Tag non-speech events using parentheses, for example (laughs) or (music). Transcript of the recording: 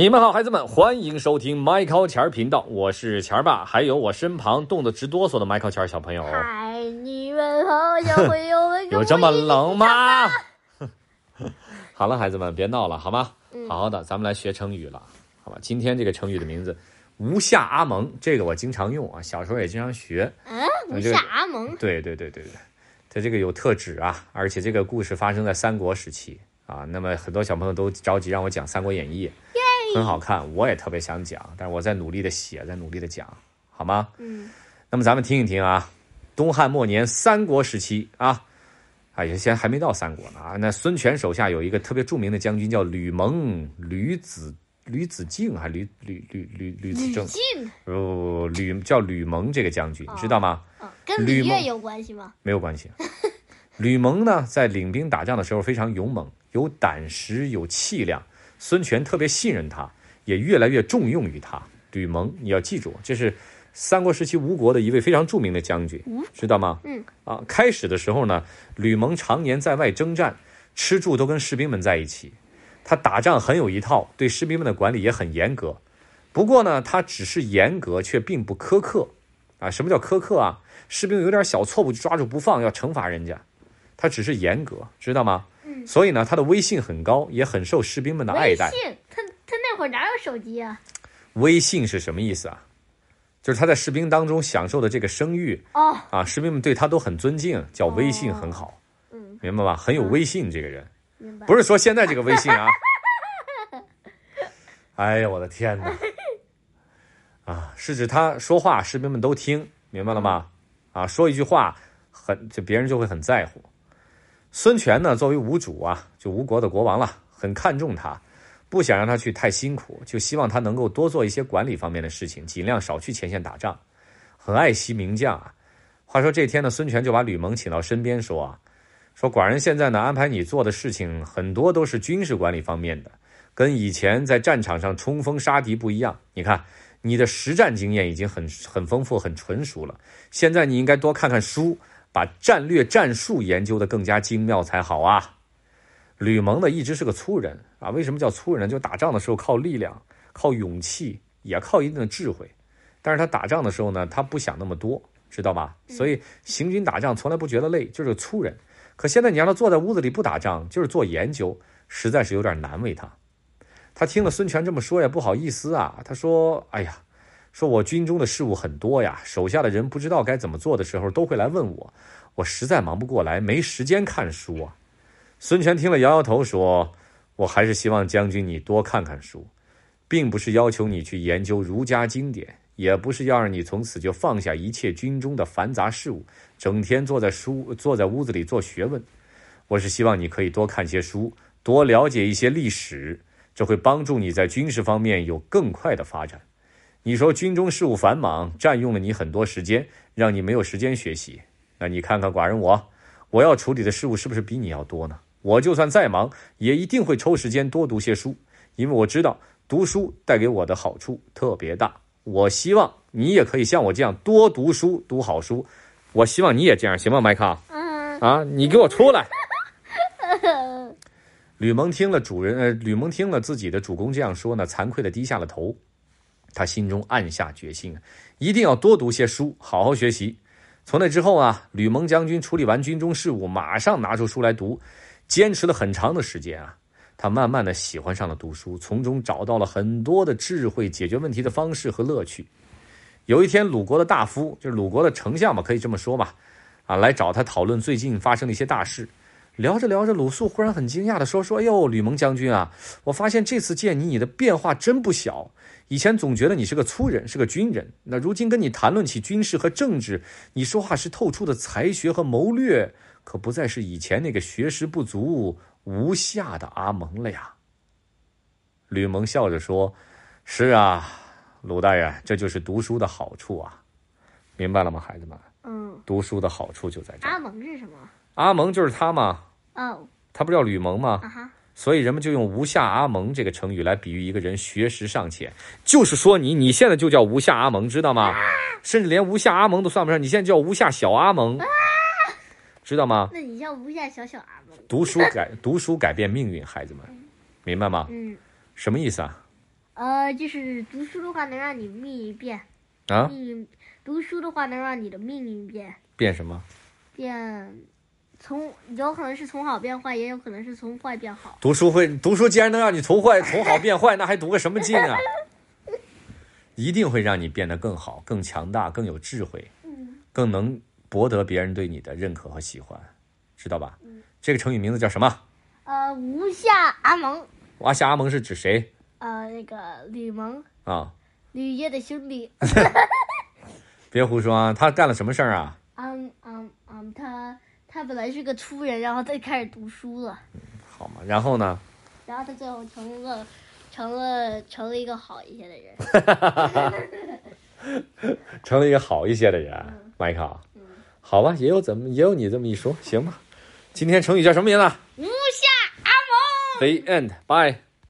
你们好，孩子们，欢迎收听麦考钱儿频道，我是钱儿爸，还有我身旁冻得直哆嗦的麦考钱儿小朋友。嗨，你们好，小朋友们，有这么冷吗？(laughs) 好了，孩子们，别闹了，好吗？嗯好好的，咱们来学成语了，好吧？今天这个成语的名字“无下阿蒙”，这个我经常用啊，小时候也经常学。嗯，无下阿蒙，对对对对对，它这个有特指啊，而且这个故事发生在三国时期啊。那么很多小朋友都着急让我讲《三国演义》，很好看，我也特别想讲，但是我在努力的写，在努力的讲，好吗？嗯，那么咱们听一听啊，东汉末年三国时期啊，哎呀，现在还没到三国呢啊。那孙权手下有一个特别著名的将军叫吕蒙、吕子、吕子敬还是吕吕吕吕吕子正？吕敬，哦，吕叫吕蒙这个将军，知道吗？嗯，跟吕蒙有关系吗？没有关系。吕蒙呢，在领兵打仗的时候非常勇猛，有胆识，有气量。孙权特别信任他，也越来越重用于他。吕蒙，你要记住，这是三国时期吴国的一位非常著名的将军，知道吗？嗯。啊，开始的时候呢，吕蒙常年在外征战，吃住都跟士兵们在一起。他打仗很有一套，对士兵们的管理也很严格。不过呢，他只是严格，却并不苛刻。啊，什么叫苛刻啊？士兵有点小错误就抓住不放，要惩罚人家。他只是严格，知道吗？嗯所以呢，他的威信很高，也很受士兵们的爱戴。他他那会儿哪有手机啊？威信是什么意思啊？就是他在士兵当中享受的这个声誉哦，啊，士兵们对他都很尊敬，叫威信很好，嗯，明白吧？很有威信，这个人明白。不是说现在这个威信啊。(laughs) 哎呀，我的天哪！啊，是指他说话，士兵们都听，明白了吗？啊，说一句话，很就别人就会很在乎。孙权呢，作为吴主啊，就吴国的国王了，很看重他，不想让他去太辛苦，就希望他能够多做一些管理方面的事情，尽量少去前线打仗，很爱惜名将啊。话说这天呢，孙权就把吕蒙请到身边说啊，说寡人现在呢安排你做的事情很多都是军事管理方面的，跟以前在战场上冲锋杀敌不一样。你看你的实战经验已经很很丰富、很纯熟了，现在你应该多看看书。把战略战术研究的更加精妙才好啊！吕蒙呢一直是个粗人啊，为什么叫粗人？就打仗的时候靠力量、靠勇气，也靠一定的智慧。但是他打仗的时候呢，他不想那么多，知道吧？所以行军打仗从来不觉得累，就是个粗人。可现在你让他坐在屋子里不打仗，就是做研究，实在是有点难为他。他听了孙权这么说也不好意思啊，他说：“哎呀。”说我军中的事务很多呀，手下的人不知道该怎么做的时候，都会来问我，我实在忙不过来，没时间看书啊。孙权听了摇摇头说：“我还是希望将军你多看看书，并不是要求你去研究儒家经典，也不是要让你从此就放下一切军中的繁杂事务，整天坐在书坐在屋子里做学问。我是希望你可以多看些书，多了解一些历史，这会帮助你在军事方面有更快的发展。”你说军中事务繁忙，占用了你很多时间，让你没有时间学习。那你看看寡人我，我要处理的事务是不是比你要多呢？我就算再忙，也一定会抽时间多读些书，因为我知道读书带给我的好处特别大。我希望你也可以像我这样多读书，读好书。我希望你也这样，行吗，麦克？嗯，啊，你给我出来！(laughs) 吕蒙听了主人，呃，吕蒙听了自己的主公这样说呢，惭愧的低下了头。他心中暗下决心啊，一定要多读些书，好好学习。从那之后啊，吕蒙将军处理完军中事务，马上拿出书来读，坚持了很长的时间啊。他慢慢的喜欢上了读书，从中找到了很多的智慧解决问题的方式和乐趣。有一天，鲁国的大夫，就是鲁国的丞相嘛，可以这么说吧，啊，来找他讨论最近发生的一些大事。聊着聊着，鲁肃忽然很惊讶地说：“说，哎呦，吕蒙将军啊，我发现这次见你，你的变化真不小。以前总觉得你是个粗人，是个军人。那如今跟你谈论起军事和政治，你说话时透出的才学和谋略，可不再是以前那个学识不足、无下的阿蒙了呀。”吕蒙笑着说：“是啊，鲁大人，这就是读书的好处啊，明白了吗，孩子们？嗯，读书的好处就在这。阿蒙是什么？阿蒙就是他嘛。”哦，他不叫吕蒙吗？啊，所以人们就用“无下阿蒙”这个成语来比喻一个人学识尚浅，就是说你你现在就叫无下阿蒙，知道吗？甚至连无下阿蒙都算不上，你现在叫无下小阿蒙，知道吗？那你叫无下小小阿蒙？读书改 (laughs) 读书改变命运，孩子们，明白吗？嗯，什么意思啊？呃，就是读书的话能让你命运变，啊，命运读书的话能让你的命运变变什么？变，从有可能是从好变坏，也有可能是从坏变好。读书会，读书既然能让你从坏从好变坏，那还读个什么劲啊？(laughs) 一定会让你变得更好、更强大、更有智慧，嗯更能博得别人对你的认可和喜欢，知道吧？嗯这个成语名字叫什么？呃，无下阿蒙，阿下阿蒙是指谁呃，那个吕蒙，啊？吕烨的兄弟。(laughs) 别胡说啊！他干了什么事儿啊？(laughs) 嗯嗯嗯，他他本来是个粗人，然后他开始读书了，好嘛，然后呢？然后他最后成了成了成了一个好一些的人。成了一个好一些的人，(laughs) 麦克。好吧，也有怎么也有你这么一说，行吧。今天成语叫什么名字无下阿蒙。？The end. Bye.